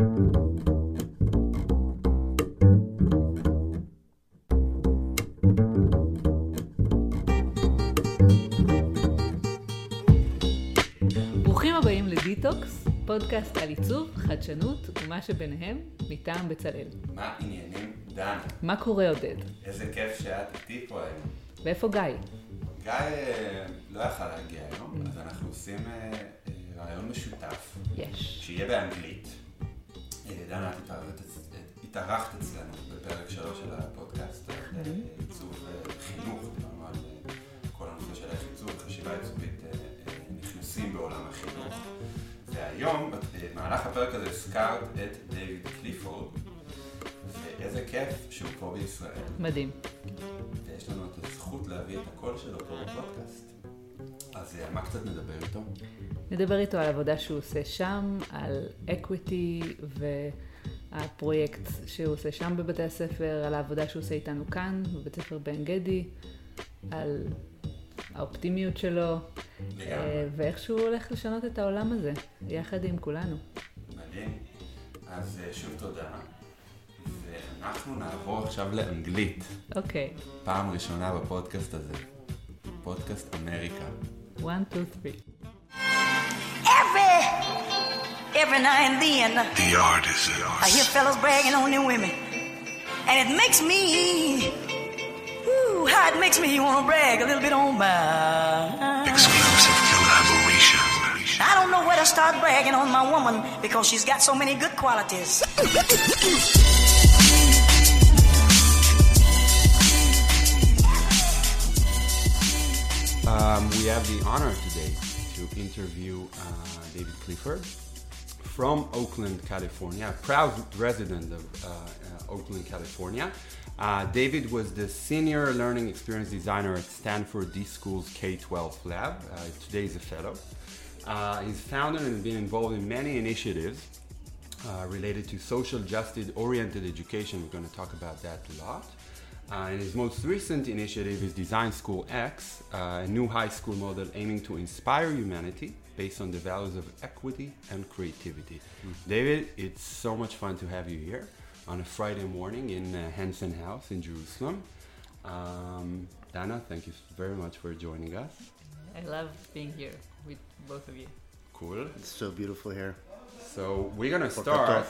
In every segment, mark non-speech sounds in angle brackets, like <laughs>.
ברוכים הבאים לדיטוקס, פודקאסט על עיצוב, חדשנות ומה שביניהם, מטעם בצלאל. מה העניינים, דן? מה קורה עודד? איזה כיף שאת איתי פה היום. ואיפה גיא? גיא אה, לא יכל להגיע היום, אז אנחנו עושים אה, אה, רעיון משותף, יש. שיהיה באנגלית. דן, את התארחת אצ- התארחת אצלנו בפרק שלוש של הפודקאסט אה, עיצוב אה, חינוך, דיברנו על אה, כל הנושא של איך עיצוב וחשיבה עיצובית נכנסים בעולם החינוך. והיום, במהלך הפרק הזה הזכרת את דיוויד קליפורד, ואיזה כיף שהוא פה בישראל. מדהים. ויש לנו את הזכות להביא את הקול שלו פה בפודקאסט. אז אה, על מה קצת נדבר איתו? נדבר איתו על עבודה שהוא עושה שם, על אקוויטי והפרויקט שהוא עושה שם בבתי הספר, על העבודה שהוא עושה איתנו כאן, בבית ספר בן גדי, על האופטימיות שלו. אה, ואיך שהוא הולך לשנות את העולם הזה, יחד עם כולנו. מדהים. אז אה, שוב תודה. ואנחנו נעבור עכשיו לאנגלית. אוקיי, פעם ראשונה בפודקאסט הזה. פודקאסט אמריקה. One, two, three. Every, every now and then, The art is in I hear fellas bragging on their women, and it makes me, ooh, how it makes me want to brag a little bit on mine. Exclusive collaboration. I don't know where to start bragging on my woman because she's got so many good qualities. Um, we have the honor today to interview uh, David Clifford from Oakland, California, proud resident of uh, uh, Oakland, California. Uh, David was the senior learning experience designer at Stanford D School's K 12 lab. Uh, today he's a fellow. Uh, he's founded and been involved in many initiatives related to social justice oriented education. We're going to talk about that a lot. Uh, and his most recent initiative is Design School X, uh, a new high school model aiming to inspire humanity based on the values of equity and creativity. David, it's so much fun to have you here on a Friday morning in uh, Hansen House in Jerusalem. Um, Dana, thank you very much for joining us. I love being here with both of you. Cool. It's so beautiful here. So we're gonna Boker start.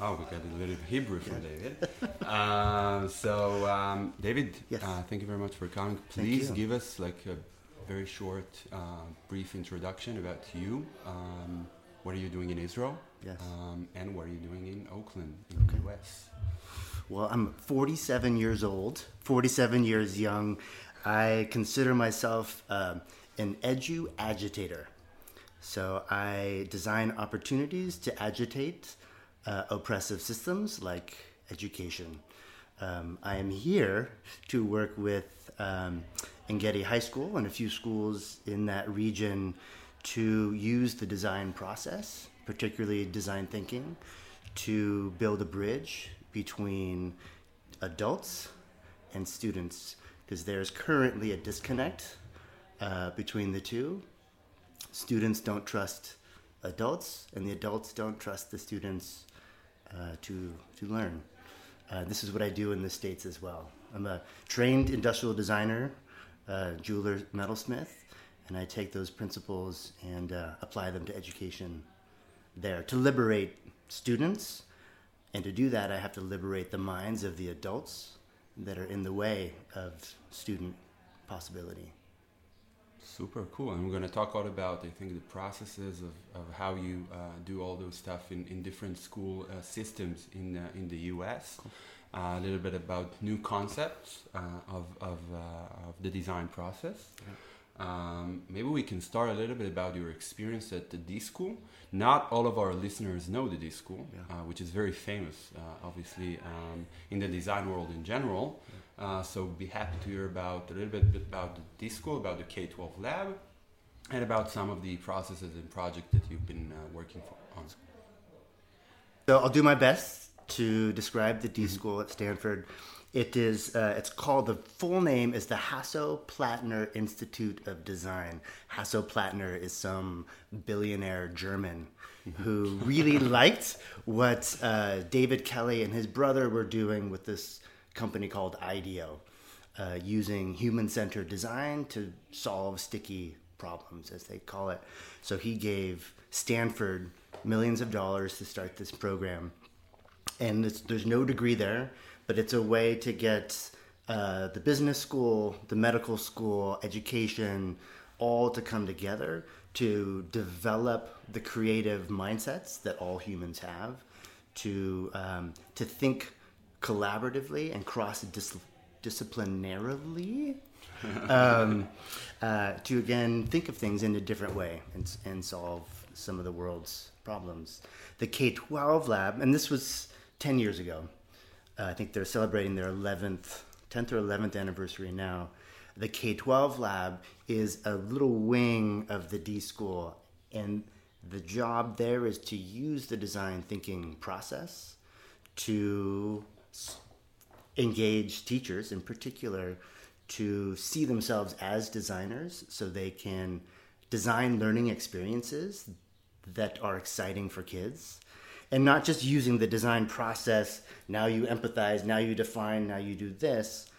Oh, we got a little Hebrew from David. um, so, um, David, Yes. uh, thank you very much for coming. Please give us like a very short, uh, brief introduction about you. Um, what are you doing in Israel? Yes. Um, and what are you doing in Oakland, in the US? Well, I'm 47 years old, 47 years young. I consider myself um, an edu agitator. So I design opportunities to agitate uh, oppressive systems like education. Um, I am here to work with um, High School and a few schools in that region to use the design process, particularly design thinking, to build a bridge between adults and students because there's currently a disconnect uh, between the two. Students don't trust adults, and the adults don't trust the students uh, to, to learn. Uh, this is what I do in the States as well. I'm a trained industrial designer, uh, jeweler, metalsmith, and I take those principles and uh, apply them to education there to liberate students. And to do that, I have to liberate the minds of the adults that are in the way of student possibility. Super cool. And we're going to talk all about, I think, the processes of, of how you uh, do all those stuff in, in different school uh, systems in, uh, in the US. Uh, a little bit about new concepts uh, of, of, uh, of the design process. Um, maybe we can start a little bit about your experience at the D School. Not all of our listeners know the D School, Yeah. uh, which is very famous, uh, obviously, um, in the design world in general. Uh, so be happy to hear about a little bit about the D School, about the K-12 lab, and about some of the processes and projects that you've been uh, working for, on. So I'll do my best to describe the D School at Stanford. It is. Uh, it's called. The full name is the Hasso Plattner Institute of Design. Hasso Plattner is some billionaire German who really <laughs> liked what uh, David Kelley and his brother were doing with this company called IDEO, uh, using human-centered design to solve sticky problems, as they call it. So he gave Stanford millions of dollars to start this program and there's no degree there, but it's a way to get uh, the business school, the medical school, education, all to come together to develop the creative mindsets that all humans have, to um, to think collaboratively and cross disciplinarily. um, <laughs> uh, to again think of things in a different way and, and solve some of the world's problems. The K 12 lab, and this was 10 years ago. Uh, I think they're celebrating their 11th, 10th or 11th anniversary now. The K 12 lab is a little wing of the D school, and the job there is to use the design thinking process to engage teachers in particular to see themselves as designers so they can design learning experiences that are exciting for kids and not just using the design process. Now you empathize, now you define, now you do this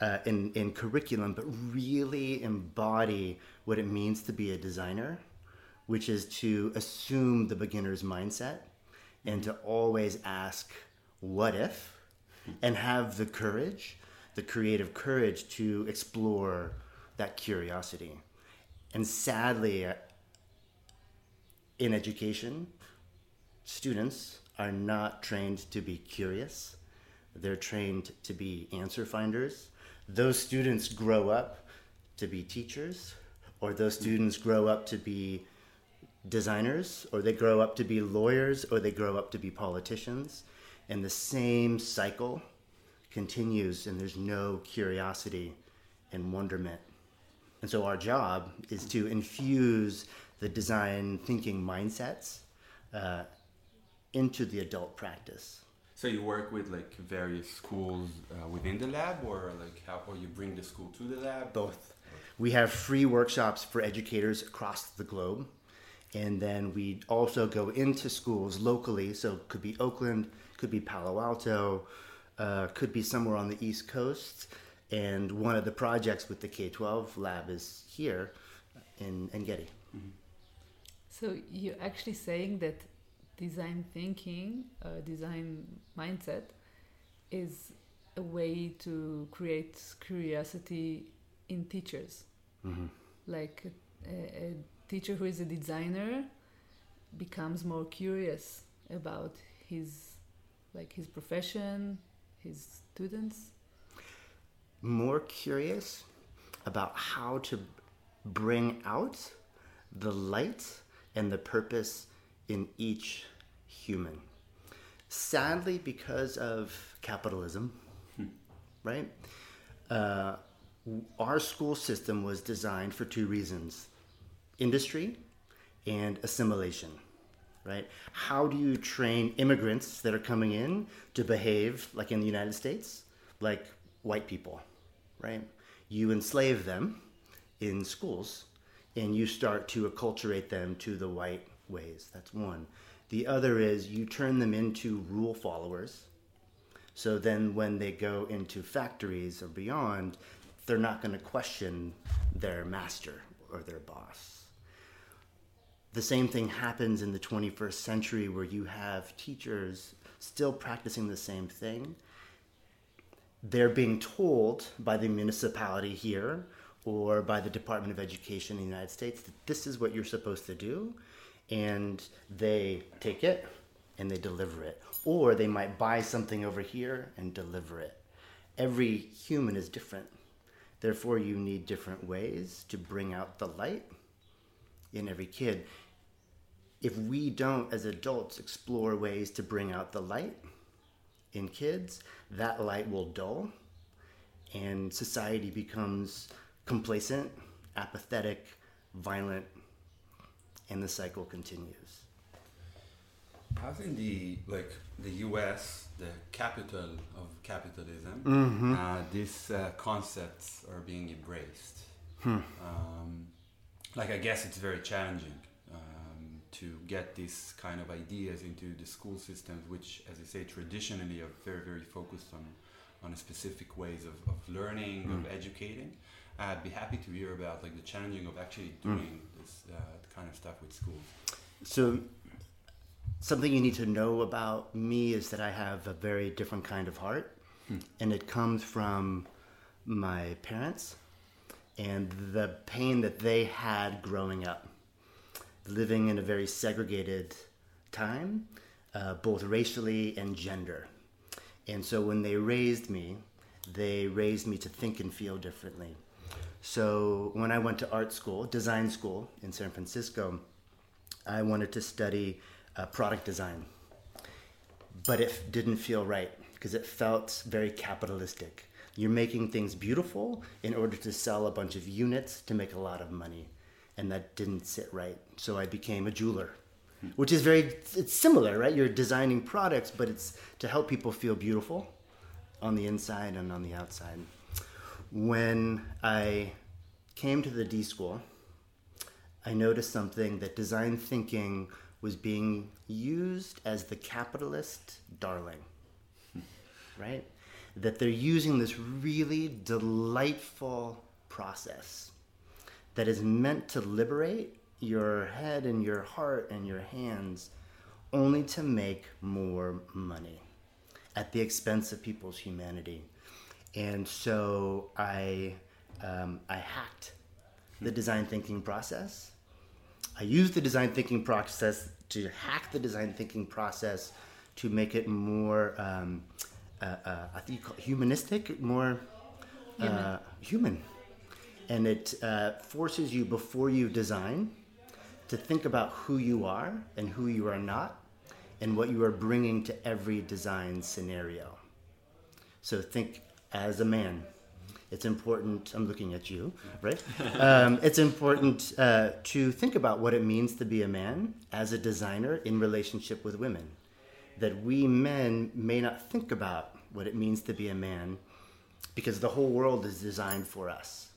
uh, in in curriculum, but really embody what it means to be a designer, which is to assume the beginner's mindset and to always ask, "What if?" And have the courage, the creative courage to explore that curiosity. And sadly, in education, students are not trained to be curious. They're trained to be answer finders. Those students grow up to be teachers, or those mm-hmm. students grow up to be designers, or they grow up to be lawyers, or they grow up to be politicians. And the same cycle continues, and there's no curiosity and wonderment. And so, our job is to infuse the design thinking mindsets uh, into the adult practice. So you work with like various schools uh, within the lab, or like how, or you bring the school to the lab? Both. We have free workshops for educators across the globe, and then we also go into schools locally. So it could be Oakland, could be Palo Alto, uh, could be somewhere on the East Coast. And one of the projects with the K twelve lab is here in Engedi. Mm-hmm. So you're actually saying that design thinking, uh, design mindset, is a way to create curiosity in teachers. Mm-hmm. Like a, a, teacher who is a designer becomes more curious about his like his profession, his students. More curious about how to bring out the light and the purpose in each human. Sadly, because of capitalism, hmm. right? Uh, our school system was designed for two reasons industry and assimilation, right? How do you train immigrants that are coming in to behave like in the United States, like white people, right? You enslave them in schools and you start to acculturate them to the white ways. That's one. The other is you turn them into rule followers. So then when they go into factories or beyond, they're not going to question their master or their boss. The same thing happens in the 21st century where you have teachers still practicing the same thing. They're being told by the municipality here or by the Department of Education in the United States that this is what you're supposed to do and they take it and they deliver it. Or they might buy something over here and deliver it. Every human is different. Therefore, you need different ways to bring out the light in every kid. If we don't, as adults, explore ways to bring out the light in kids, that light will dull and society becomes complacent, apathetic, violent, and the cycle continues. How's in the like the U.S., the capital of capitalism, Mm-hmm. uh, these uh, concepts are being embraced? Hmm. Um, like I guess it's very challenging to get these kind of ideas into the school systems, which, as I say, traditionally are very very focused on on specific ways of, of learning, Hmm. of educating. I'd be happy to hear about like the challenging of actually Hmm. doing this uh, kind of stuff with schools. So, something you need to know about me is that I have a very different kind of heart, and it comes from my parents and the pain that they had growing up, living in a very segregated time, uh, both racially and gender. And so, when they raised me, they raised me to think and feel differently. So, when I went to art school, design school in San Francisco, I wanted to study uh, product design, but it didn't feel right because it felt very capitalistic. You're making things beautiful in order to sell a bunch of units to make a lot of money, and that didn't sit right. So I became a jeweler, which is very it's similar, right? You're designing products, but it's to help people feel beautiful on the inside and on the outside. When I came to the D school, I noticed something that design thinking was being used as the capitalist darling, right? That they're using this really delightful process that is meant to liberate your head and your heart and your hands only to make more money at the expense of people's humanity. And so I, um, I hacked the design thinking process. I used the design thinking process to hack the design thinking process to make it more, um, uh, uh, I think you call it humanistic, more uh, human. And it uh, forces you before you design to think about who you are and who you are not and what you are bringing to every design scenario. So think as a man. It's important, I'm looking at you, right? <laughs> um, it's important uh, to think about what it means to be a man as a designer in relationship with women. That we men may not think about what it means to be a man because the whole world is designed for us.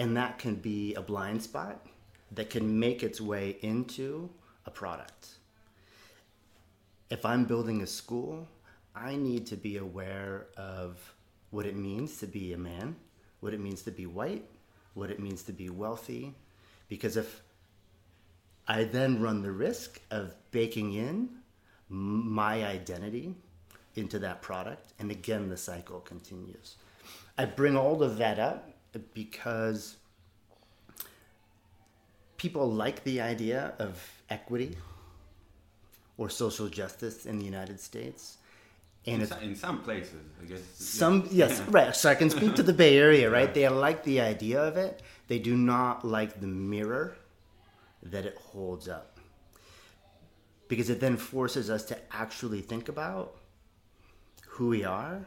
And that can be a blind spot that can make its way into a product. If I'm building a school, I need to be aware of what it means to be a man, what it means to be white, what it means to be wealthy. Because if I then run the risk of baking in my identity into that product, and again, the cycle continues. I bring all of that up because people like the idea of equity or social justice in the United States. And In, some, in some places, I guess. some <laughs> yes, right. So I can speak to the Bay Area, right? They like the idea of it. They do not like the mirror that it holds up. Because it then forces us to actually think about who we are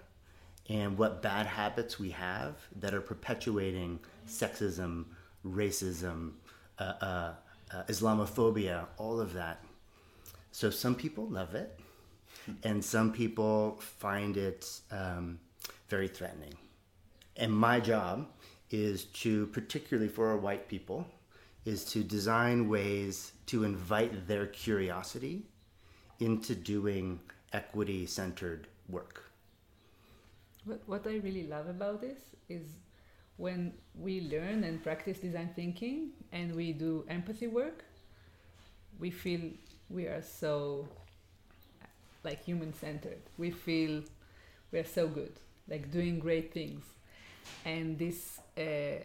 and what bad habits we have that are perpetuating sexism, racism, uh, uh, uh, Islamophobia, all of that. So some people love it, and some people find it um, very threatening. And my job is to, particularly for our white people, is to design ways to invite their curiosity into doing equity centered work. What, I really love about this is when we learn and practice design thinking and we do empathy work, we feel we are so like human centered. We feel we are so good, like doing great things. And this uh,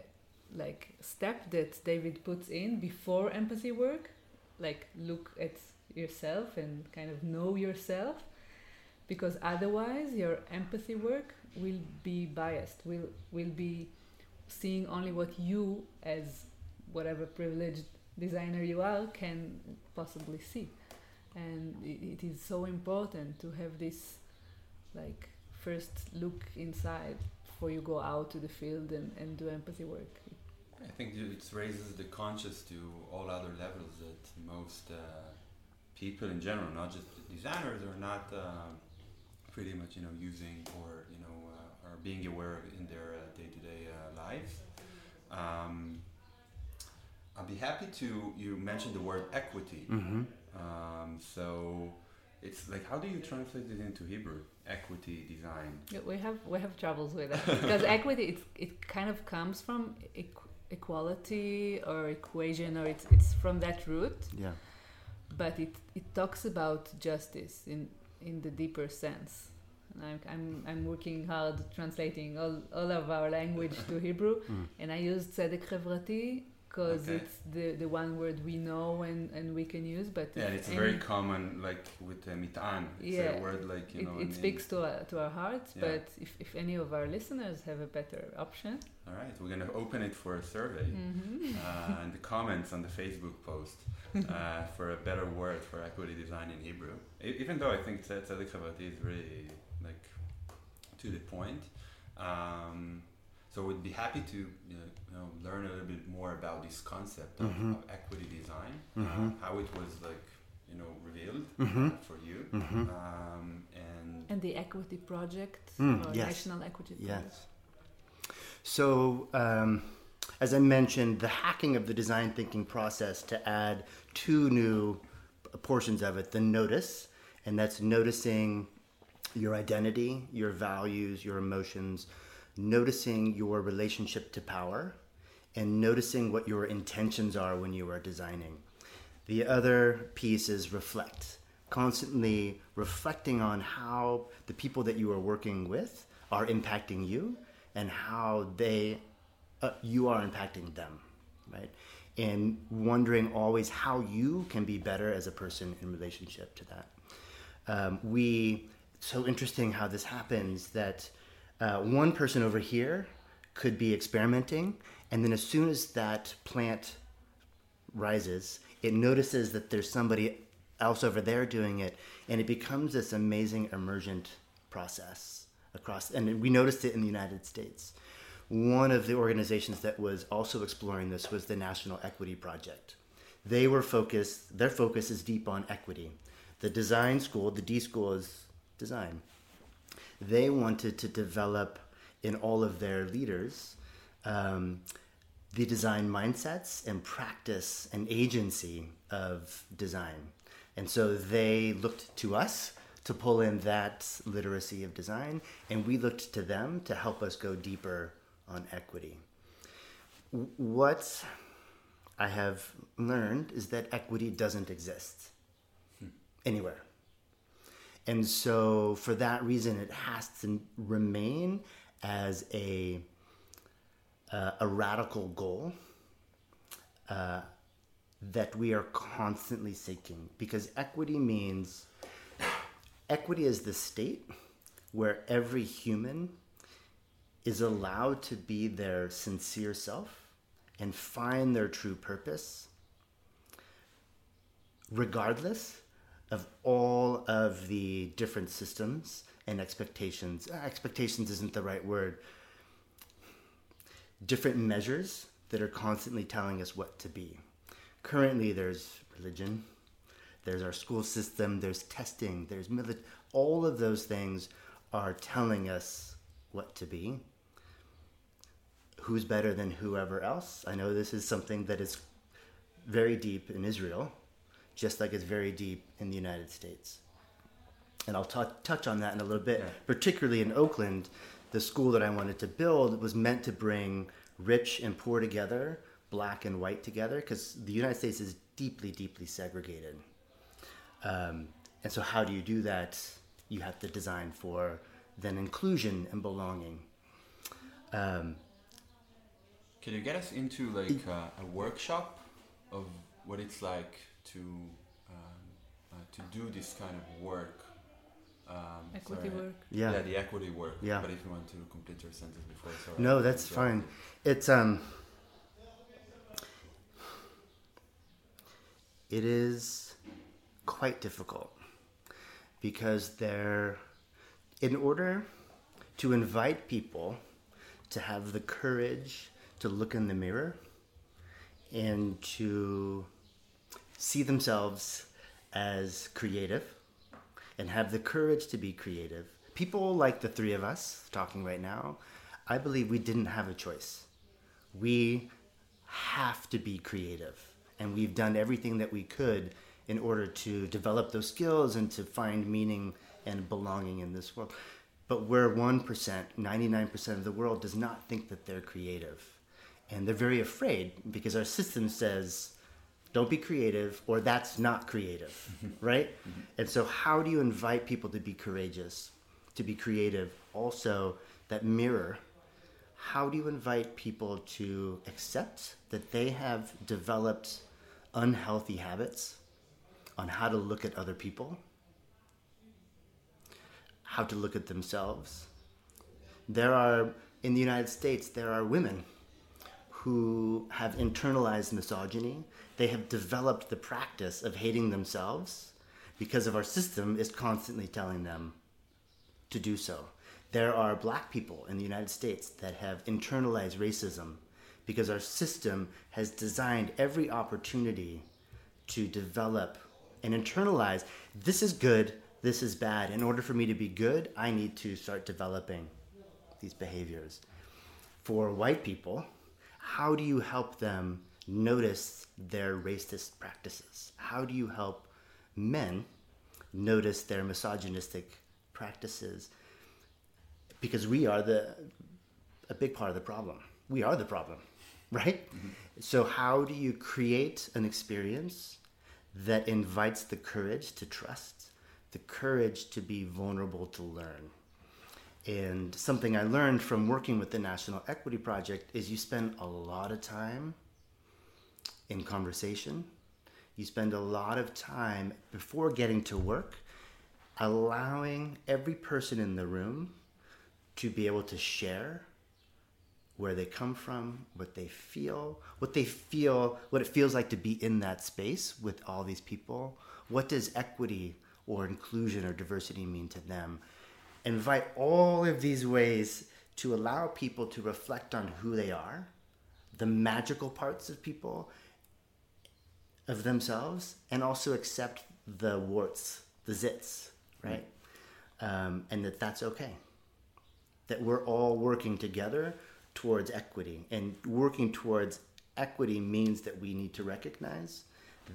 like step that David puts in before empathy work, like look at yourself and kind of know yourself because otherwise your empathy work will be biased will will be seeing only what you as whatever privileged designer you are can possibly see. And it, it is so important to have this like first look inside before you go out to the field and, and do empathy work. I think it raises the conscious to all other levels that most uh, people in general, not just designers, are not uh, pretty much you know using or you know uh, are being aware of it in their uh, day-to-day uh, lives. Um, I'll be happy to. You mentioned the word equity. Mm-hmm. Um, so it's like, how do you translate it into Hebrew? Equity design. Yeah, we have we have troubles with that because <laughs> equity it, it kind of comes from equ- equality or equation or it's it's from that root Yeah. but it, it talks about justice in in the deeper sense. And I'm, I'm, I'm working hard translating all, all of our language to <laughs> Hebrew, mm. and I used Tzedek Chevrati because okay. it's the, the one word we know and, and we can use but yeah it's very common like with uh, mitan it's yeah, a word like you it, know it speaks to, uh, to our hearts yeah. but if, if any of our listeners have a better option all right we're going to open it for a survey mm-hmm. uh, <laughs> the comments on the facebook post uh, for a better word for equity design in hebrew I, even though i think tzedek is really like to the point um, so we'd be happy to you know, you know, learn a little bit more about this concept of, Mhm. of equity design, Mhm. uh, how it was like you know revealed uh, for you, Mhm. um, and and the equity project Mm, or yes. national equity project Yes. So, um, as I mentioned, the hacking of the design thinking process to add two new portions of it the notice, and that's noticing your identity, your values, your emotions, noticing your relationship to power, and noticing what your intentions are when you are designing. The other piece is reflect, constantly reflecting on how the people that you are working with are impacting you and how they uh, you are impacting them, right? And wondering always how you can be better as a person in relationship to that. Um, we so interesting how this happens that uh, one person over here could be experimenting, and then as soon as that plant rises, it notices that there's somebody else over there doing it, and it becomes this amazing emergent process across. And we noticed it in the United States. One of the organizations that was also exploring this was the National Equity Project. They were focused, their focus is deep on equity. The design school, the D school is design. They wanted to develop in all of their leaders um, the design mindsets and practice and agency of design. And so they looked to us to pull in that literacy of design, and we looked to them to help us go deeper on equity. What I have learned is that equity doesn't exist anywhere. And so, for that reason, it has to remain as a uh, a radical goal uh, that we are constantly seeking. Because equity means equity is the state where every human is allowed to be their sincere self and find their true purpose regardless of all of the different systems and expectations expectations isn't the right word different measures that are constantly telling us what to be. Currently, there's religion, there's our school system, there's testing, there's mili- all of those things are telling us what to be. Who's better than whoever else? I know this is something that is very deep in Israel, just like it's very deep in the United States. And I'll tou touch on that in a little bit, Yeah. particularly in Oakland. The school that I wanted to build was meant to bring rich and poor together, black and white together, because the United States is deeply, deeply segregated. Um, and so, how do you do that? You have to design for then inclusion and belonging. Um, Can you get us into like uh, a workshop of what it's like to um, uh, to do this kind of work? Um, Equity sorry. work. yeah. yeah, the equity work. Yeah. But if you want to complete your sentence before, sorry. No, that's Yeah. fine. It's um it is quite difficult because they're in order to invite people to have the courage to look in the mirror and to see themselves as creative and have the courage to be creative. People like the three of us talking right now, I believe we didn't have a choice. We have to be creative. And we've done everything that we could in order to develop those skills and to find meaning and belonging in this world. But where 1%, 99% of the world does not think that they're creative. And they're very afraid because our system says, don't be creative or that's not creative, mm-hmm. right? Mm-hmm. And so, how do you invite people to be courageous, to be creative? Also, that mirror. How do you invite people to accept that they have developed unhealthy habits on how to look at other people, how to look at themselves? There are, in the United States, there are women who have internalized misogyny. They have developed the practice of hating themselves because of our system is constantly telling them to do so. There are black people in the United States that have internalized racism because our system has designed every opportunity to develop and internalize this is good, this is bad. In order for me to be good, I need to start developing these behaviors. For white people, how do you help them notice their racist practices? How do you help men notice their misogynistic practices? Because we are the a big part of the problem. We are the problem, <laughs> right? Mm-hmm. So how do you create an experience that invites the courage to trust, the courage to be vulnerable to learn? And something I learned from working with the National Equity Project is you spend a lot of time in conversation. You spend a lot of time before getting to work allowing every person in the room to be able to share where they come from, what they feel, what they feel, what it feels like to be in that space with all these people. What does equity or inclusion or diversity mean to them? Invite all of these ways to allow people to reflect on who they are, the magical parts of people, of themselves, and also accept the warts, the zits, right? Um, and that that's okay. That we're all working together towards equity. And working towards equity means that we need to recognize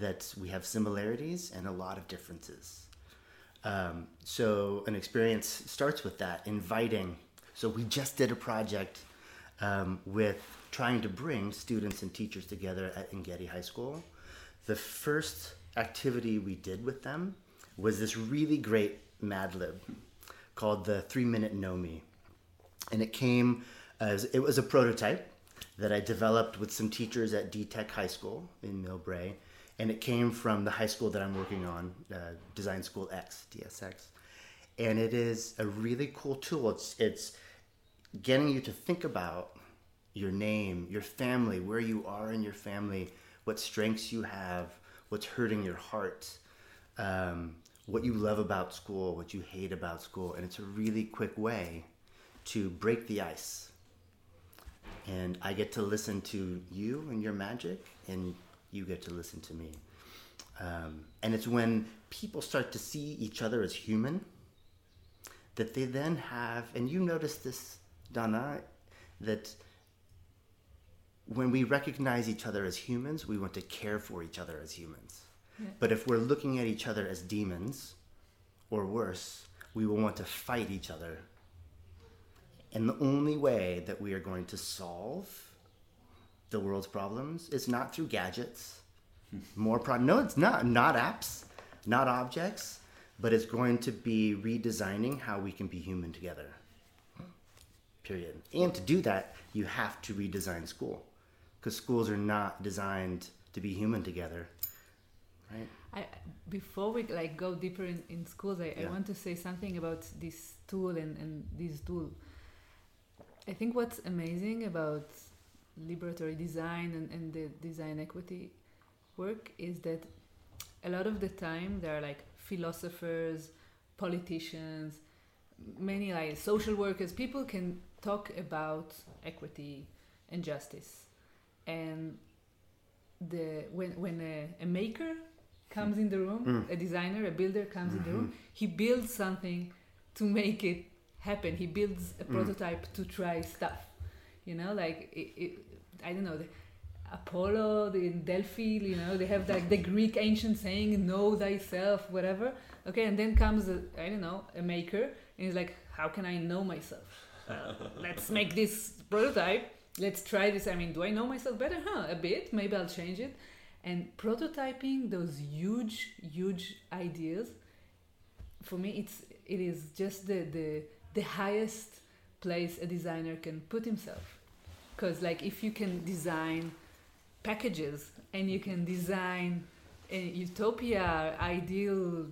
that we have similarities and a lot of differences. Um, so an experience starts with that, inviting. So we just did a project um, with trying to bring students and teachers together at Engedi High School. The first activity we did with them was this really great Mad Lib called the Three Minute Know Me, and it came as it was a prototype that I developed with some teachers at D Tech High School in Millbrae and it came from the high school that I'm working on, uh, Design School X, DSX, and it is a really cool tool. It's it's getting you to think about your name, your family, where you are in your family, what strengths you have, what's hurting your heart, um, what you love about school, what you hate about school, and it's a really quick way to break the ice. And I get to listen to you and your magic, and you get to listen to me. Um, and it's when people start to see each other as human that they then have, and you notice this, Donna, that when we recognize each other as humans, we want to care for each other as humans. Yeah. But if we're looking at each other as demons, or worse, we will want to fight each other. And the only way that we are going to solve the world's problems is not through gadgets. More pro no, it's not not apps, not objects, but it's going to be redesigning how we can be human together. Period. And to do that, you have to redesign school because schools are not designed to be human together, right? I, before we like go deeper in, in schools, I, yeah. I want to say something about this tool and, and this tool. I think what's amazing about liberatory design and, and the design equity work is that a lot of the time there are like philosophers, politicians, many like social workers, people can talk about equity and justice. And the when when a, a maker comes in the room, hmm. a designer, a builder comes in the room. Mm-hmm. He builds something to make it happen. He builds a hmm. prototype to try stuff. You know, like it, it, I don't know. The, Apollo, the in Delphi, you know, they have like the Greek ancient saying, "Know thyself," whatever. Okay, and then comes a, I don't know a maker, and he's like, "How can I know myself? Uh, <laughs> let's make this prototype. Let's try this. I mean, do I know myself better? Huh, a bit. Maybe I'll change it." And prototyping those huge, huge ideas, for me, it's it is just the the the highest place a designer can put himself. Because like if you can design packages and you can design a utopia, ideal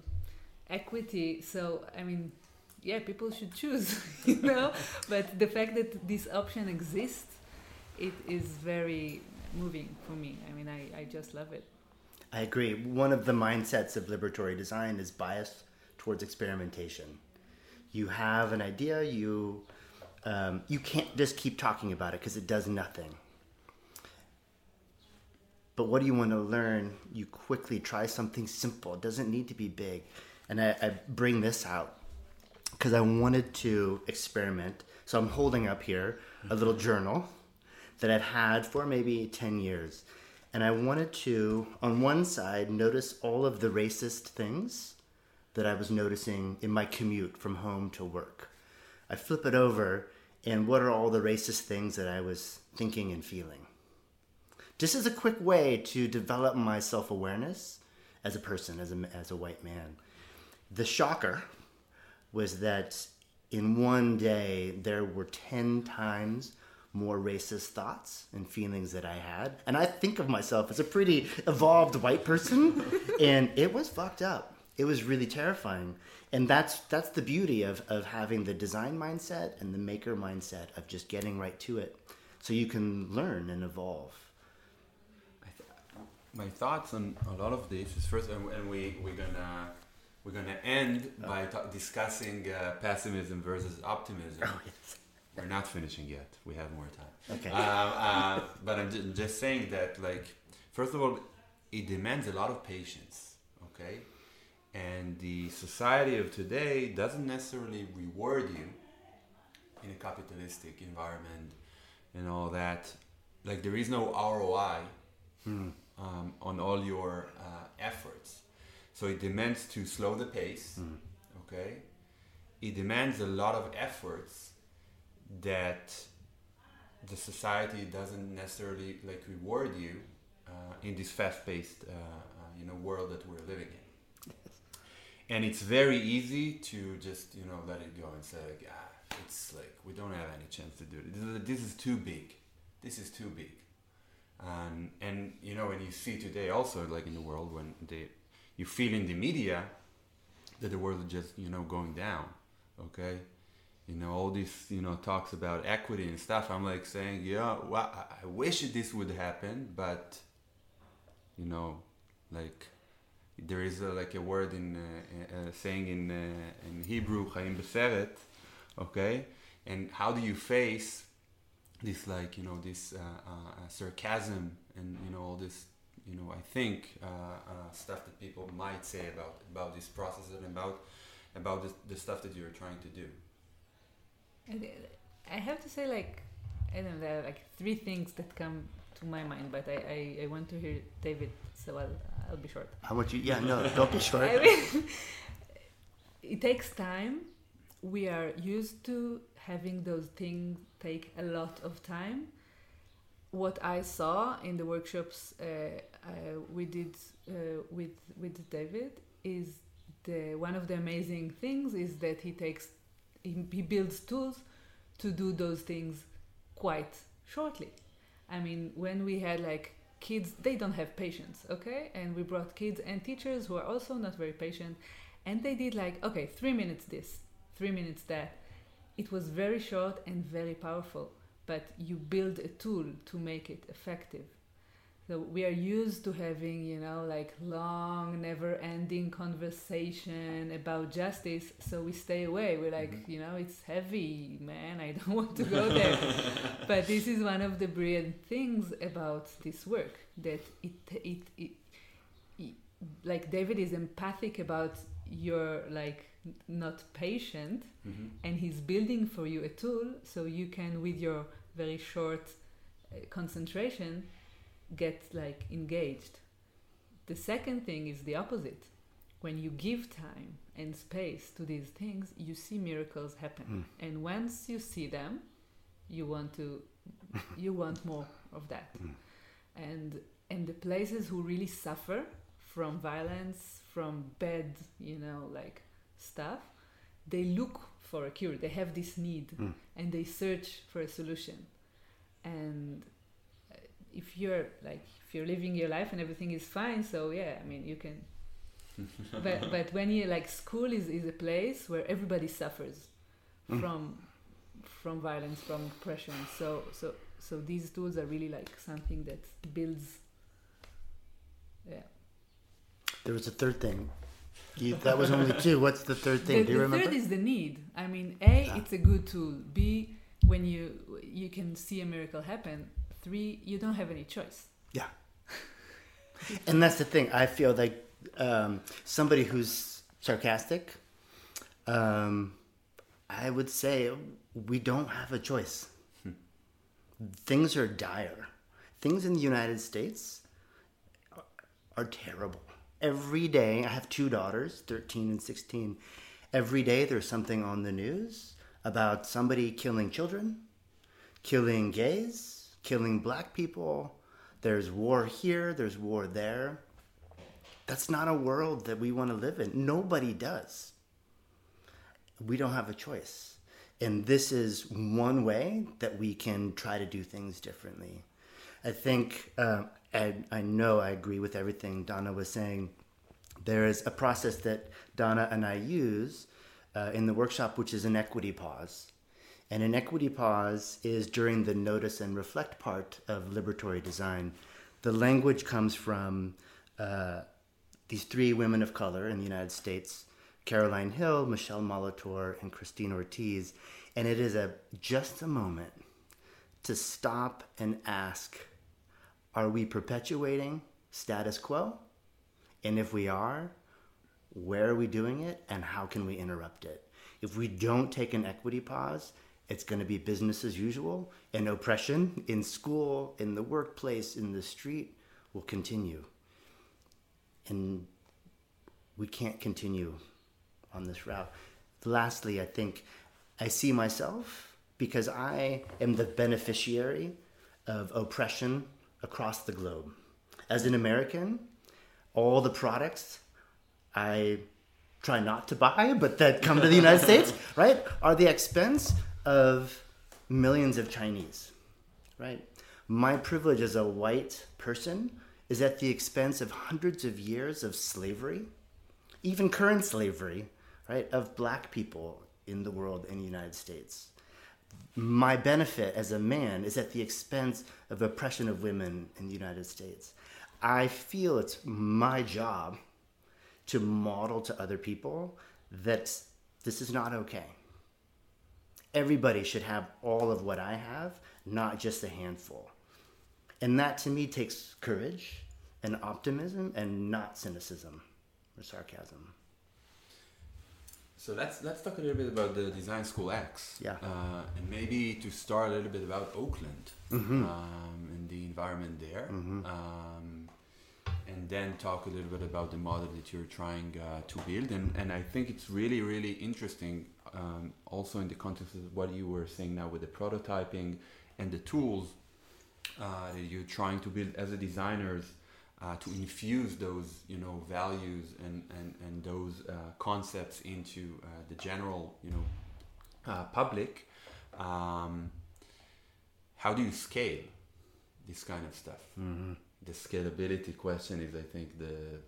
equity. So I mean, yeah, people should choose, <laughs> you know. but the fact that this option exists, it is very moving for me. I mean, I, I just love it. I agree. One of the mindsets of liberatory design is bias towards experimentation. You have an idea, you um, you can't just keep talking about it because it does nothing. But what do you want to learn? You quickly try something simple. It doesn't need to be big. And I, I bring this out because I wanted to experiment. So I'm holding up here a little journal that I've had for maybe 10 years. And I wanted to, on one side, notice all of the racist things that I was noticing in my commute from home to work. I flip it over, and what are all the racist things that I was thinking and feeling? Just as a quick way to develop my self awareness as a person, as a, as a white man. The shocker was that in one day there were 10 times more racist thoughts and feelings that I had. And I think of myself as a pretty evolved white person, <laughs> and it was fucked up. It was really terrifying. And that's that's the beauty of, of having the design mindset and the maker mindset of just getting right to it. So you can learn and evolve. my thoughts on a lot of this is first, and, we we're gonna we're gonna end by ta- discussing uh, pessimism versus optimism. Oh, yes. We're not finishing yet. We have more time. Okay. Uh, uh, but I'm ju- just saying that, like, first of all, it demands a lot of patience. Okay, and the society of today doesn't necessarily reward you in a capitalistic environment and all that. Like, there is no ROI um, on all your uh, efforts. So it demands to slow the pace. Okay, it demands a lot of efforts that the society doesn't necessarily like reward you uh, in this fast-paced, uh, uh, you know, world that we're living in. And it's very easy to just you know let it go and say like, ah, it's like we don't have any chance to do it. This is, too big. This is too big. Um, and you know, and you see today also like in the world when they, you feel in the media that the world is just you know going down. Okay, you know all these you know talks about equity and stuff. I'm like saying, yeah, well, I wish this would happen, but you know, like there is a, like a word in uh, uh, saying in uh, in Hebrew, "Chaim beferet," okay, and how do you face this like you know this uh, uh, sarcasm and you know all this you know I think uh, uh, stuff that people might say about about this process and about about the, the stuff that you're trying to do. I have to say, like, I don't know, there are like three things that come to my mind, but I, I, I want to hear David, so I'll, be short. How much you? Yeah, no, don't be short. <laughs> I mean, it takes time. We are used to having those things take a lot of time. What I saw in the workshops uh, uh, we did uh, with with David is the one of the amazing things is that he takes he, he builds tools to do those things quite shortly. I mean, when we had like kids, they don't have patience, okay? And we brought kids and teachers who are also not very patient, and they did like, okay, three minutes this, three minutes that. It was very short and very powerful, but you build a tool to make it effective. So we are used to having, you know, like long, never-ending conversation about justice. So we stay away. We're like, you know, it's heavy, man. I don't <laughs> want to go there. <laughs> but this is one of the brilliant things about this work that it it, it, it like David is empathic about your like not patient, Mm-hmm. and he's building for you a tool so you can with your very short uh, concentration get like engaged. The second thing is the opposite. When you give time and space to these things, you see miracles happen. Hmm. And once you see them, you want to you want more of that. Hmm. And and the places who really suffer from violence, from bad, you know, like stuff, they look for a cure. They have this need hmm. and they search for a solution. And if you're like if you're living your life and everything is fine, so yeah, I mean you can <laughs> but but when you like school is, is a place where everybody suffers mm. from from violence from oppression so so so these tools are really like something that builds yeah There was a third thing. You, that was only two. What's the third thing? the, Do you the remember? third is the need i mean a ah. it's a good tool b when you you can see a miracle happen three you don't have any choice Yeah. <laughs> and that's the thing. I feel like um, somebody who's sarcastic, um, I would say we don't have a choice. Things are dire. Things in the United States are, are terrible. Every day, I have two daughters, 13 and 16. Every day, there's something on the news about somebody killing children, killing gays, killing black people. There's war here, there's war there. That's not a world that we want to live in. Nobody does. We don't have a choice. And this is one way that we can try to do things differently. I think, uh, and I know I agree with everything Donna was saying. There is a process that Donna and I use uh, in the workshop, which is an equity pause. And an equity pause is during the notice and reflect part of liberatory design. The language comes from uh, these three women of color in the United States Caroline Hill, Michelle Molitor, and Christine Ortiz. And it is a just a moment to stop and ask are we perpetuating status quo? And if we are, where are we doing it and how can we interrupt it? If we don't take an equity pause, it's going to be business as usual, and oppression in school, in the workplace, in the street will continue. And we can't continue on this route. Lastly, I think I see myself because I am the beneficiary of oppression across the globe. As an American, all the products I try not to buy, but that come to the United States, <laughs> right, are the expense of millions of Chinese, right? My privilege as a white person is at the expense of hundreds of years of slavery, even current slavery, right, of black people in the world in the United States. My benefit as a man is at the expense of oppression of women in the United States. I feel it's my job to model to other people that this is not okay. Everybody should have all of what I have, not just a handful. And that to me takes courage and optimism and not cynicism or sarcasm. So let's let's talk a little bit about the Design School X. Yeah. Uh, and maybe to start a little bit about Oakland um, and the environment there. Um, and then talk a little bit about the model that you're trying uh, to build. And, and I think it's really, really interesting, um, also in the context of what you were saying now with the prototyping and the tools uh, that you're trying to build as a designers uh, to infuse those, you know, values and, and, and those uh, concepts into uh, the general, you know, uh, public. Um, how do you scale this kind of stuff? The scalability question is, I think, the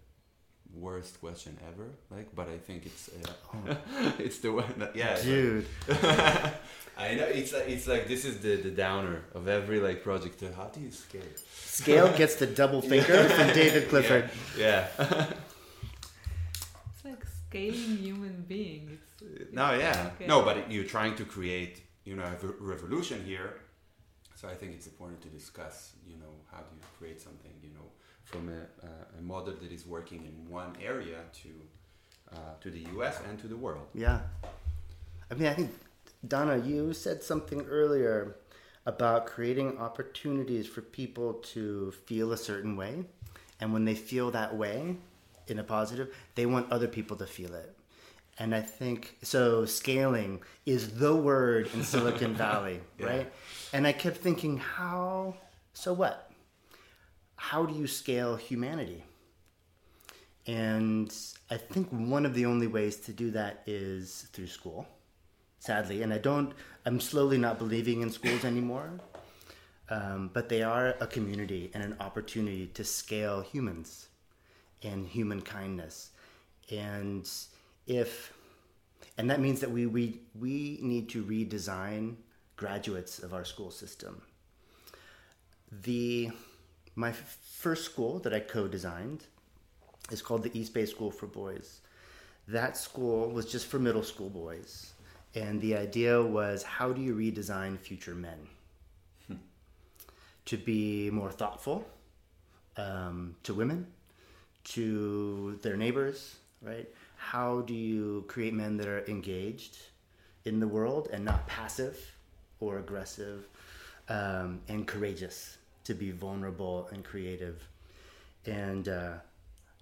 worst question ever. Like, but I think it's uh, <laughs> it's the one. That, yeah, it's like- Dude, <laughs> I know it's like it's like this is the the downer of every like project. Uh, How do you scale? Scale gets the double <laughs> finger from David Clifford. Yeah. it's like scaling human beings. it's, it's no, yeah. okay. No, but you're trying to create, you know, a revolution here. So I think it's important to discuss, you know, how do you create something, you know, from a, uh, a model that is working in one area to uh, to the U.S. and to the world. Yeah. I mean, I think, Donna, you said something earlier about creating opportunities for people to feel a certain way. And when they feel that way in a positive, they want other people to feel it. And I think so. Scaling is the word in Silicon <laughs> Valley, Yeah. right? And I kept thinking, how? So what? How do you scale humanity? And I think one of the only ways to do that is through school, sadly. And I don't, I'm slowly not believing in schools anymore. Um, but they are a community and an opportunity to scale humans and human kindness. And if, and that means that we, we, we need to redesign graduates of our school system. The, my f- first school that I co-designed is called the East Bay School for Boys. That school was just for middle school boys. And the idea was how do you redesign future men? To be more thoughtful um, to women, to their neighbors, right? How do you create men that are engaged in the world and not passive or aggressive um, and courageous to be vulnerable and creative? And uh,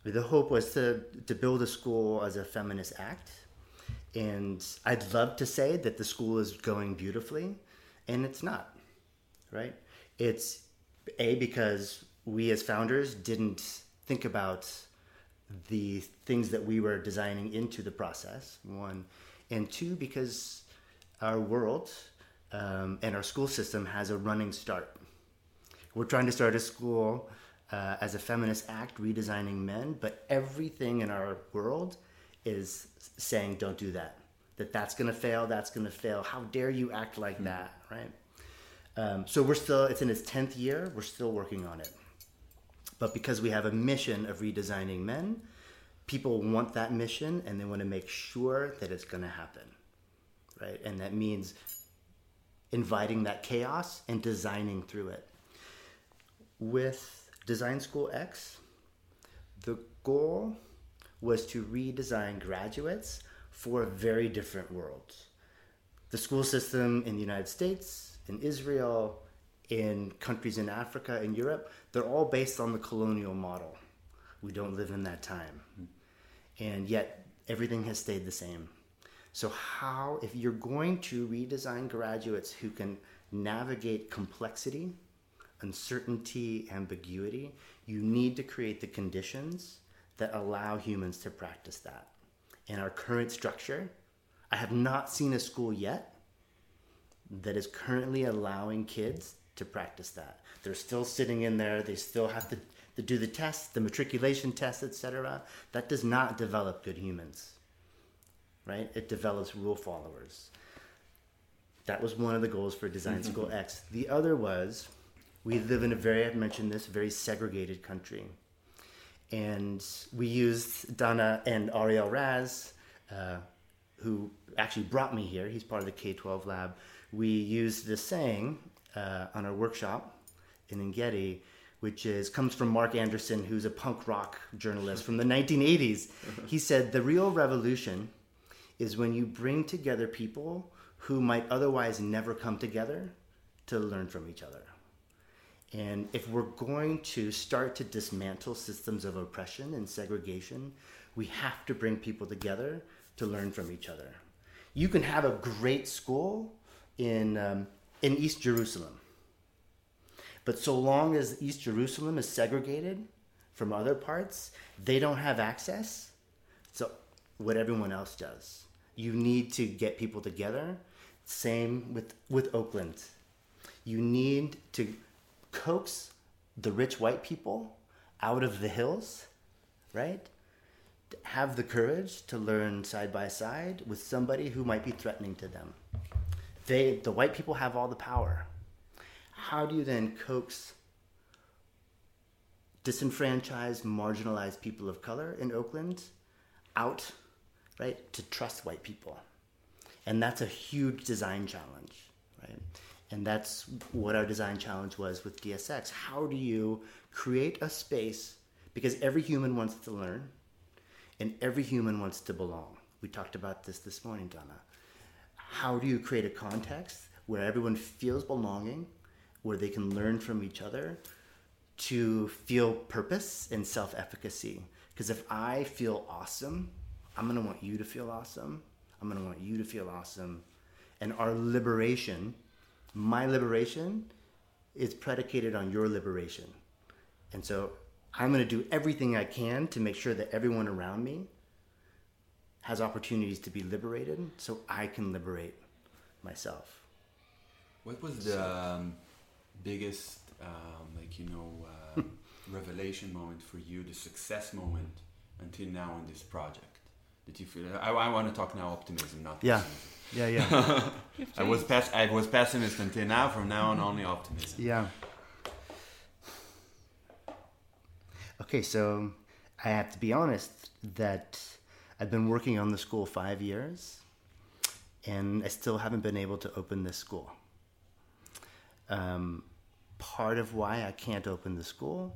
the hope was to, to build a school as a feminist act. And I'd love to say that the school is going beautifully, and it's not, right? It's A, because we as founders didn't think about the things that we were designing into the process, one. And two, because our world um, and our school system has a running start. We're trying to start a school uh, as a feminist act, redesigning men, but everything in our world is saying, don't do that. That that's going to fail, that's going to fail. How dare you act like that, right? Um, so we're still, it's in its 10th year, we're still working on it. But because we have a mission of redesigning men, people want that mission and they want to make sure that it's going to happen, right? And that means inviting that chaos and designing through it. With Design School X, the goal was to redesign graduates for a very different worlds. The school system in the United States, in Israel, in countries in Africa and Europe, they're all based on the colonial model. We don't live in that time. And yet, everything has stayed the same. So, how, if you're going to redesign graduates who can navigate complexity, uncertainty, ambiguity, you need to create the conditions that allow humans to practice that. In our current structure, I have not seen a school yet that is currently allowing kids to practice that. They're still sitting in there, they still have to, to do the tests, the matriculation tests, etc. That does not develop good humans, right? It develops rule followers. That was one of the goals for Design School <laughs> X. The other was we live in a very, I've mentioned this, very segregated country. And we used Donna and Ariel Raz, uh, who actually brought me here. He's part of the K 12 lab. We used this saying uh, on our workshop in Engedi, which is comes from Mark Andersen, who's a punk rock journalist from the 1980s. He said, The real revolution is when you bring together people who might otherwise never come together to learn from each other. And if we're going to start to dismantle systems of oppression and segregation, we have to bring people together to learn from each other. You can have a great school in, um, in East Jerusalem, but so long as East Jerusalem is segregated from other parts, they don't have access to what everyone else does. You need to get people together. Same with, with Oakland. You need to coax the rich white people out of the hills, right? Have the courage to learn side by side with somebody who might be threatening to them. They, the white people have all the power. How do you then coax disenfranchised, marginalized people of color in Oakland out, right, to trust white people? And that's a huge design challenge? And that's what our design challenge was with DSX. How do you create a space? Because every human wants to learn and every human wants to belong. We talked about this this morning, Donna. How do you create a context where everyone feels belonging, where they can learn from each other to feel purpose and self efficacy? Because if I feel awesome, I'm going to want you to feel awesome. I'm going to want you to feel awesome. And our liberation, my liberation, is predicated on your liberation. And so I'm going to do everything I can to make sure that everyone around me has opportunities to be liberated so I can liberate myself. What was the um, biggest, um, like you know, uh, <laughs> revelation moment for you? The success moment until now in this project that you feel? I, I want to talk now optimism, not Yeah. pessimism. Yeah, yeah. <laughs> I was pes- I was pessimist until now. From now on, only optimism. yeah. Okay, so I have to be honest that I've been working on the school five years and I still haven't been able to open this school. Um, part of why I can't open the school,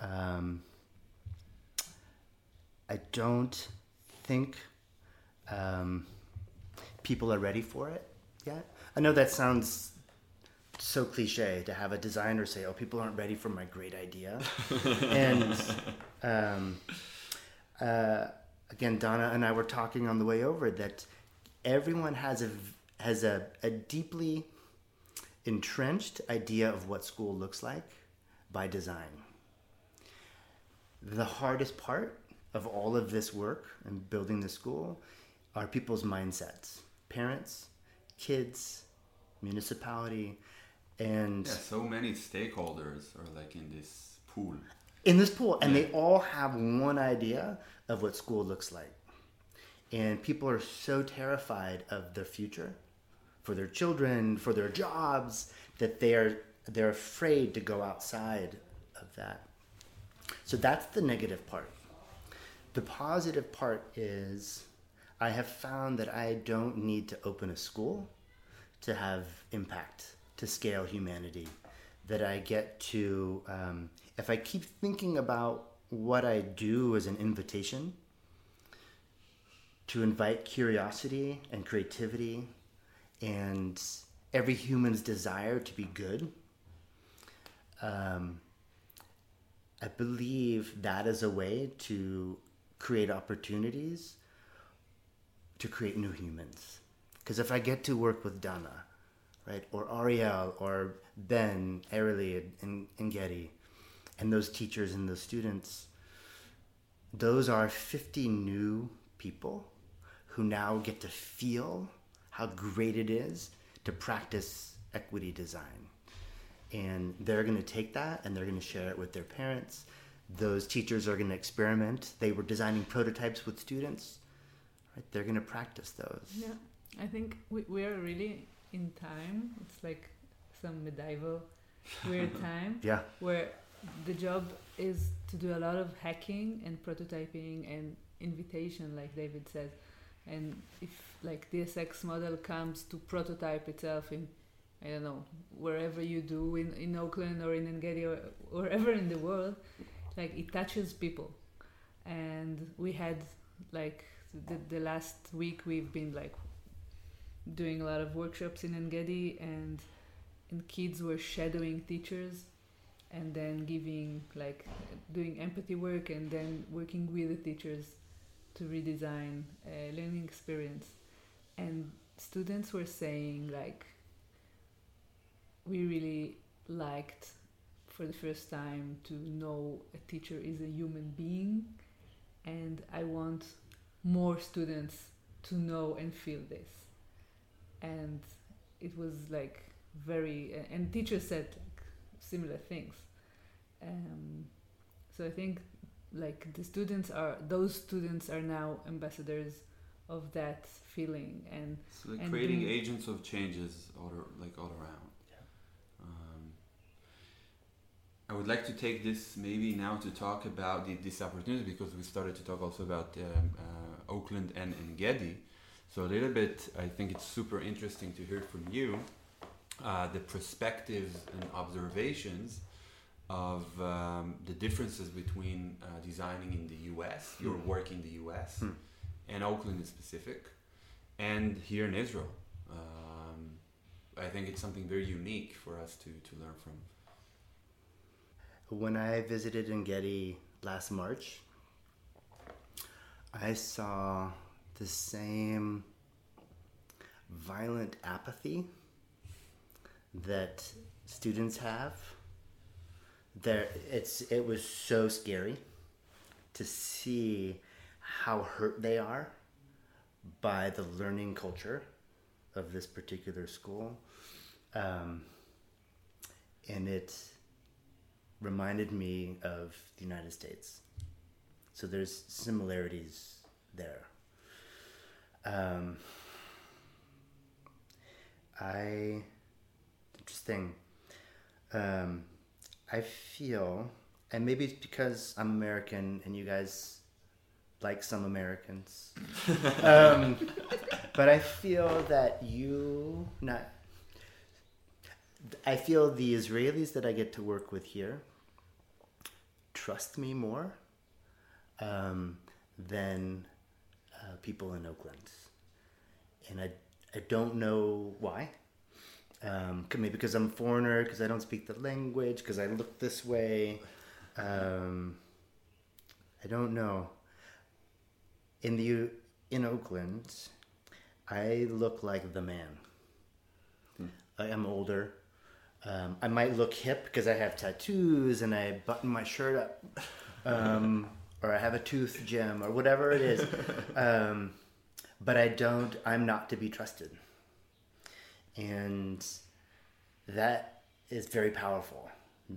um, I don't think um, people are ready for it yet. I know that sounds so cliche to have a designer say, "Oh, people aren't ready for my great idea," <laughs> and um, uh, again, Donna and I were talking on the way over that everyone has a has a, a deeply entrenched idea of what school looks like by design. The hardest part of all of this work and building the school are people's mindsets, parents, kids, municipality, and Yeah, so many stakeholders are like in this pool. in this pool and they all have one idea of what school looks like. And people are so terrified of their future for their children for their jobs that they're they're afraid to go outside of that. So that's the negative part the positive part is i have found that i don't need to open a school to have impact to scale humanity that i get to um, if i keep thinking about what i do as an invitation to invite curiosity and creativity and every human's desire to be good um, i believe that is a way to create opportunities to create new humans. Because if I get to work with Donna, right, or Ariel, or Ben, Erily, and, and Getty, and those teachers and those students, those are 50 new people who now get to feel how great it is to practice equity design. And they're going to take that and they're going to share it with their parents. Those teachers are going to experiment. They were designing prototypes with students. Right? They're going to practice those. Yeah, I think we, we are really in time. It's like some medieval weird <laughs> time Yeah. where the job is to do a lot of hacking and prototyping and invitation, like David said. And if like DSX model comes to prototype itself in, I don't know, wherever you do in, in Oakland or in Engedi or wherever in the world, like it touches people. And we had like the, the last week we've been like doing a lot of workshops in Engedi and and kids were shadowing teachers and then giving like doing empathy work and then working with the teachers to redesign a learning experience and students were saying like we really liked for the first time to know a teacher is a human being and i want more students to know and feel this and it was like very and teachers said like similar things um, so i think like the students are those students are now ambassadors of that feeling and So like And creating agents of changes all like all around. Um, I would like to take this maybe now to talk about the, this opportunity because we started to talk also about um, uh, Oakland and Engedi. So a little bit, I think it's super interesting to hear from you uh, the perspectives and observations of um, the differences between uh, designing in the US, your work in the US, and Oakland in specific, and here in Israel. Um, I think it's something very unique for us to, to learn from. When I visited Engedi last March, I saw the same violent apathy that students have. There, it's it was so scary to see how hurt they are by the learning culture of this particular school, um, and it reminded me of the United States. So there's similarities there. Um, I interesting. Um, I feel, and maybe it's because I'm American and you guys like some Americans, <laughs> um, but I feel that you not. I feel the Israelis that I get to work with here trust me more um, than uh, people in Oakland, and I I don't know why. Um, maybe because I'm a foreigner, because I don't speak the language, because I look this way. Um, I don't know. In the in Oakland, I look like the man. I am older. Um, I might look hip because I have tattoos and I button my shirt up, um, <laughs> or I have a tooth gem or whatever it is. <laughs> Um, but I don't. I'm not to be trusted, and that is very powerful.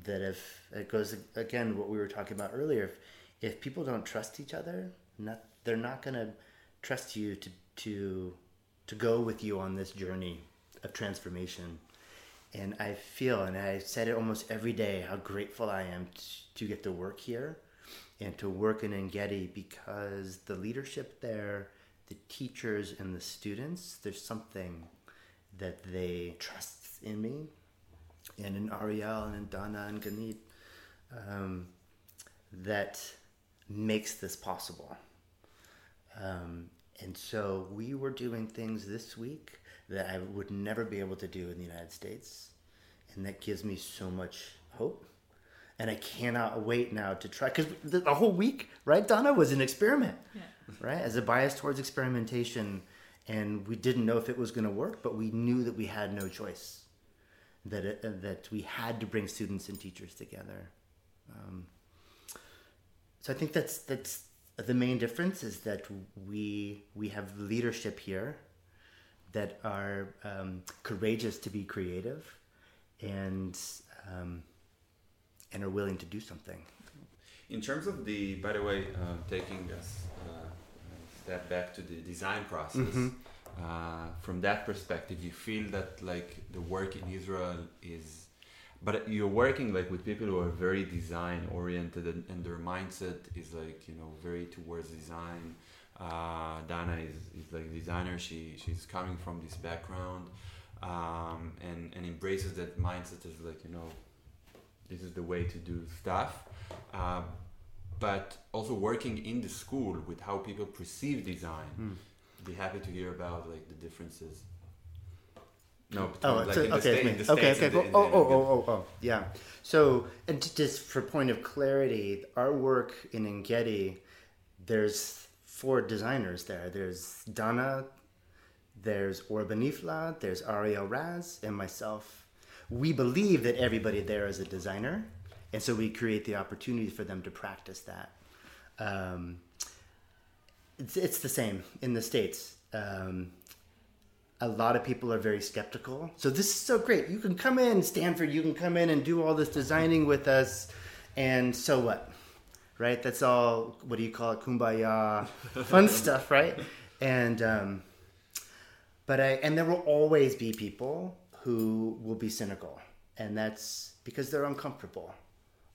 That if it goes again, what we were talking about earlier, if, if people don't trust each other, not they're not gonna trust you to to to go with you on this journey of transformation. And I feel, and I said it almost every day, how grateful I am to get to work here and to work in Engedi because the leadership there, the teachers and the students, there's something that they trust in me and in Ariel and in Dana and Ganit um, that makes this possible. Um, and so we were doing things this week that I would never be able to do in the United States. And that gives me so much hope. And I cannot wait now to try, because the, the whole week, right, Donna, was an experiment, right? As a bias towards experimentation. And we didn't know if it was going to work, but we knew that we had no choice. That, it, uh, that we had to bring students and teachers together. Um, so I think that's that's the main difference is that we we have leadership here that are um, courageous to be creative and um, and are willing to do something. In terms of the, by the way, uh, taking us uh, a step back to the design process, uh, from that perspective, you feel that like the work in Israel is, but you're working like with people who are very design oriented and, and their mindset is like you know very towards design. Uh, Dana is, is like a designer. She she's coming from this background, um, and and embraces that mindset as like you know this is the way to do stuff. Uh, but also working in the school with how people perceive design. Be happy to hear about like the differences. No, between, Oh, like the, okay, sta- it's in the okay, okay. and the- cool. Oh, oh, oh, oh, oh, yeah. So, and just for point of clarity, our work in Engedi, there's four designers there. There's Donna, there's Orbanifla, there's Ariel Raz, and myself. We believe that everybody there is a designer, and so we create the opportunity for them to practice that. Um, it's, it's the same in the States. Um, a lot of people are very skeptical. So this is so great. You can come in, Stanford, you can come in and do all this designing with us. And so what? Right? That's all, what do you call it? Kumbaya, fun <laughs> stuff, right? And, um, but I, and there will always be people who will be cynical. And that's because they're uncomfortable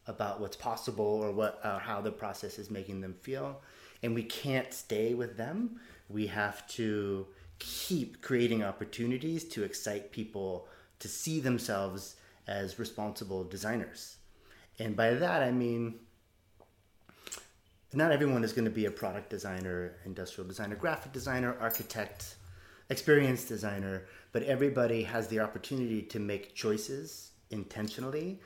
about what's possible or what, or how the process is making them feel. And we can't stay with them. We have to keep creating opportunities to excite people to see themselves as responsible designers. And by that, I mean, not everyone is going to be a product designer, industrial designer, graphic designer, architect, experienced designer, but everybody has the opportunity to make choices intentionally,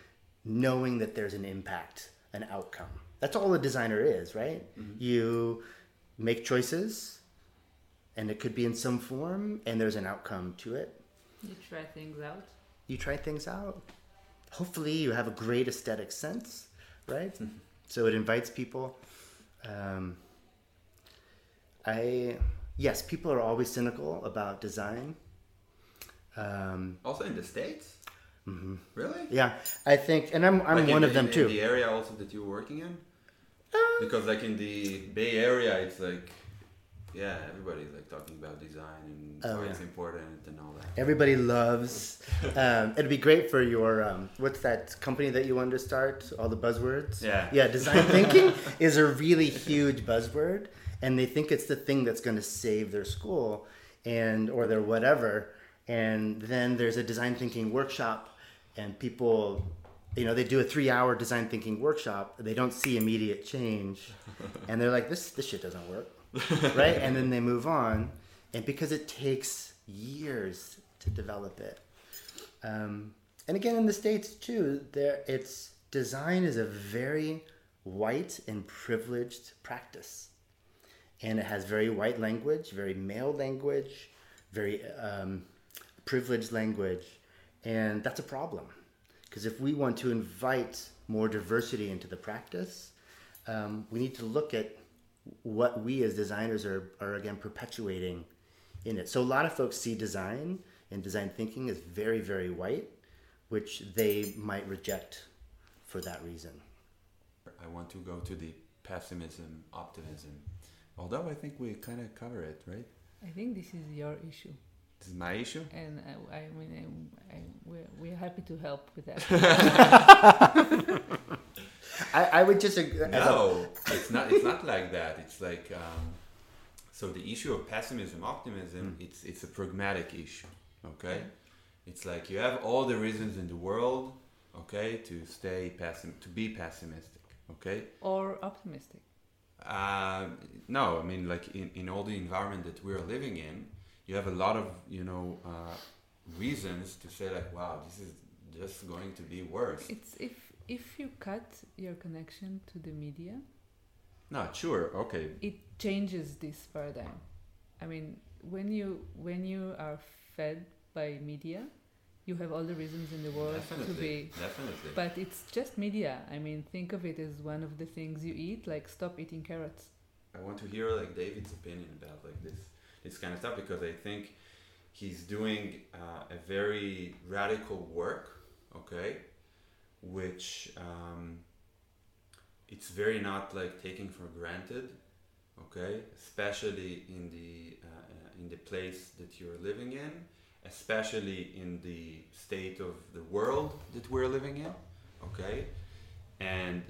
knowing that there's an impact, an outcome. That's all a designer is, right? Mm-hmm. You make choices, and it could be in some form, and there's an outcome to it. You try things out. You try things out. Hopefully, you have a great aesthetic sense, right? Mm-hmm. So it invites people. Um, I yes, people are always cynical about design. Um, Also in the states. Mm-hmm. Really? yeah, I think, and I'm I'm Like one of them in- too. In the area also that you're working in. Because like in the Bay Area, it's like, yeah, everybody's like talking about design and Oh, why yeah. it's important and all that. Everybody loves. <laughs> Um, it'd be great for your um, what's that company that you wanted to start? All the buzzwords. Yeah. Yeah. Design thinking <laughs> is a really huge buzzword, and they think it's the thing that's going to save their school and or their whatever. And then there's a design thinking workshop, and people, you know, they do a three-hour design thinking workshop. They don't see immediate change, <laughs> and they're like, "This this shit doesn't work." <laughs> right? And then they move on, and because it takes years to develop it, um, and again in the states too, there it's design is a very white and privileged practice, and it has very white language, very male language, very um, privileged language, and that's a problem. Because if we want to invite more diversity into the practice, um, we need to look at what we as designers are, are again perpetuating in it. So a lot of folks see design and design thinking as very, very white, which they might reject for that reason. I want to go to the pessimism, optimism. Although I think we kind of cover it, right? I think this is your issue, This is my issue. and I, I mean, I, I, we're, we're happy to help with that. <laughs> <laughs> I, I would just ag- No, it's not. It's not like that. It's like um, so. The issue of pessimism, optimism, it's it's a pragmatic issue. Okay, it's like you have all the reasons in the world. Okay, to stay pessim, to be pessimistic. Okay, or optimistic. um, no, I mean like in, in all the environment that we're living in, you have a lot of you know uh, reasons to say like, wow, this is just going to be worse. It's if if you cut your connection to the media, No, sure, okay, it changes this paradigm. I mean, when you when you are fed by media, you have all the reasons in the world to be. definitely. But it's just media. I mean, think of it as one of the things you eat. Like, stop eating carrots. I want to hear like David's opinion about like this this kind of stuff because I think he's doing uh, a very radical work, okay, which um, it's very not like taking for granted, okay, especially in the uh, uh, in the place that you're living in, especially in the state of the world that we're living in, okay, and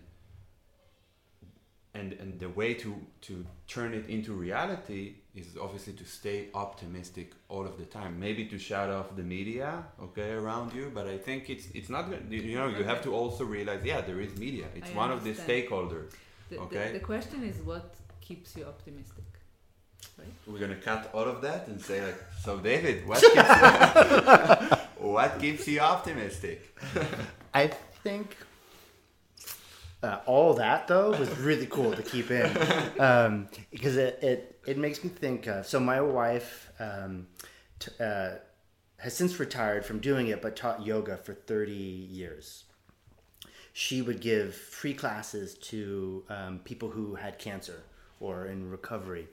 and and the way to to turn it into reality is obviously to stay optimistic all of the time maybe to shut off the media okay around you but i think it's it's not gonna- you know you have to also realize yeah there is media it's I one of the stakeholders The, Okay. the, the question is what keeps you optimistic? Right? we're gonna cut all of that and say like so david what keeps <laughs> what keeps you optimistic <laughs> I think uh, all that though was really cool to keep in <laughs> um, because it, it it makes me think. of. so my wife um, t- uh, has since retired from doing it, but taught yoga for thirty years. She would give free classes to um, people who had cancer or in recovery,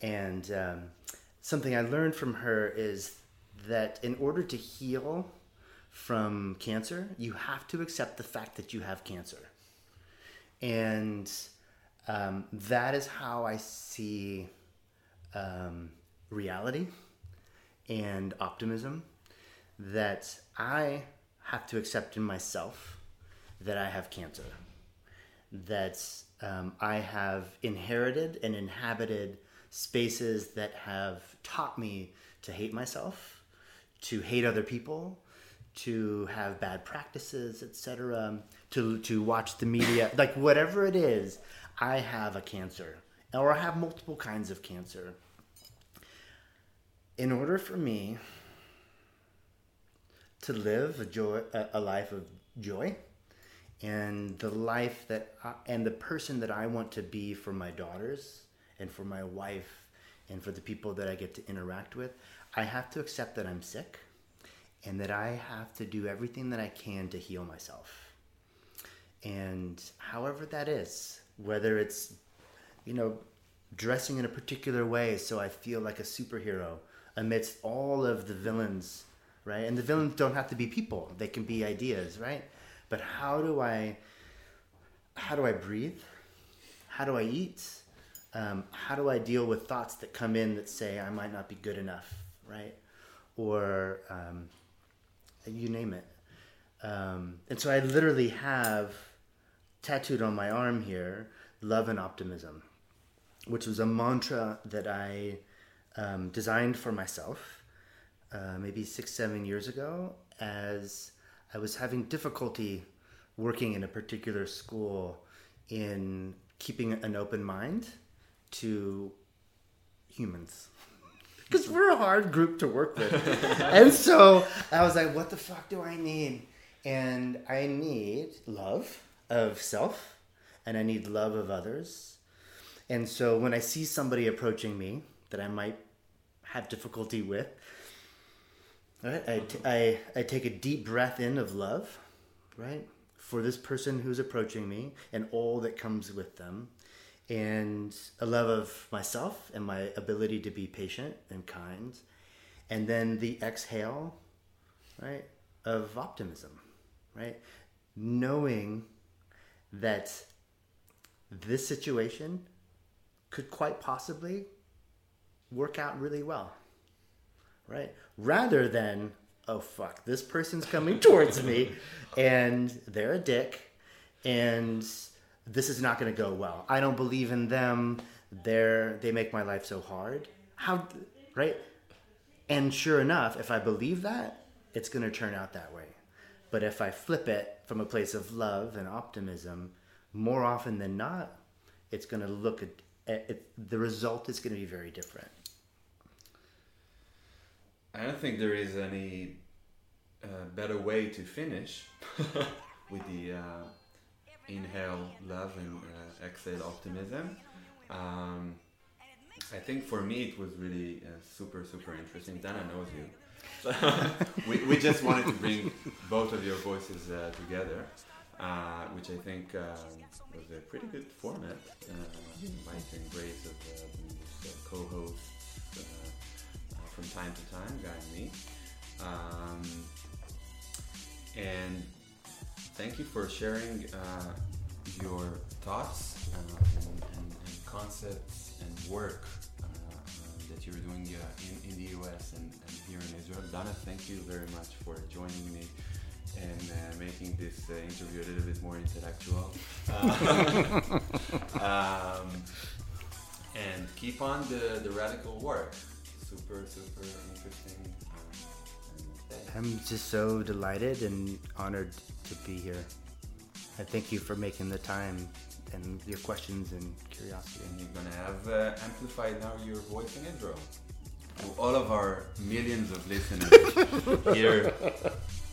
and um, something I learned from her is that in order to heal from cancer, you have to accept the fact that you have cancer. And um, that is how I see um, reality and optimism. That I have to accept in myself that I have cancer. That um, I have inherited and inhabited spaces that have taught me to hate myself, to hate other people, to have bad practices, etc., to to watch the media, like whatever it is, I have a cancer, or I have multiple kinds of cancer. In order for me to live a joy, a, life of joy, and the life that I, and the person that I want to be for my daughters and for my wife and for the people that I get to interact with, I have to accept that I'm sick and that I have to do everything that I can to heal myself. And however that is, whether it's you know dressing in a particular way so I feel like a superhero amidst all of the villains, right? And the villains don't have to be people; they can be ideas, right? But how do I how do I breathe? How do I eat? Um, how do I deal with thoughts that come in that say I might not be good enough, right? Or um, you name it. Um, and so I literally have tattooed on my arm here love and optimism, which was a mantra that I um, designed for myself uh, maybe six, seven years ago as I was having difficulty working in a particular school in keeping an open mind to humans <laughs> because we're a hard group to work with. <laughs> and so I was like, what the fuck do I need? And I need love of self and I need love of others. And so when I see somebody approaching me that I might have difficulty with, right, I, t- I, I take a deep breath in of love, right, for this person who's approaching me and all that comes with them and a love of myself and my ability to be patient and kind and then the exhale right of optimism right knowing that this situation could quite possibly work out really well right rather than oh fuck this person's coming towards me and they're a dick and this is not going to go well. I don't believe in them. They're they make my life so hard. How right? And sure enough, if I believe that, it's going to turn out that way. But if I flip it from a place of love and optimism, more often than not, it's going to look at, at the result is going to be very different. I don't think there is any uh, better way to finish <laughs> with the uh, inhale love and uh, exhale optimism. Um, I think for me it was really uh, super super interesting. Dana knows you. <laughs> we, we just wanted to bring both of your voices uh, together, uh, which I think um, was a pretty good format. Uh, Mike and Grace of co-hosts uh, uh, from time to time, Guy and me. Um, and thank you for sharing uh, your thoughts uh, and, and, and, concepts and work uh, uh that you're doing uh, in, in the US and, and, here in Israel. Dana, thank you very much for joining me and uh, making this interview a little bit more intellectual. <laughs> um, and keep on the, the radical work. Super, super interesting. I'm just so delighted and honored to be here. I thank you for making the time and your questions and curiosity. And you're gonna have uh, amplified now your voice in Israel to all of our millions of listeners <laughs> here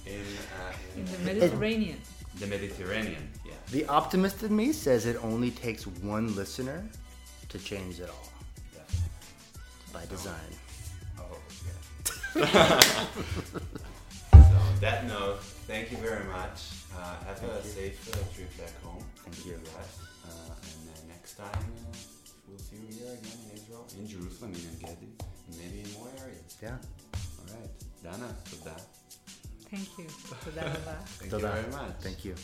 in, uh, in, in the Mediterranean. the Mediterranean, yeah. The optimist in me says it only takes one listener to change it all. Yeah. By design. <laughs> so on that note, thank you very much. Uh, have thank a you. safe uh, trip back home. Thank you. Rest. Uh, and next time, uh, we'll see you here again in Israel, in Jerusalem, in Engedi, and maybe in more areas. Yeah. All right. Dana, for that. Thank you. Thank you very much. Thank you.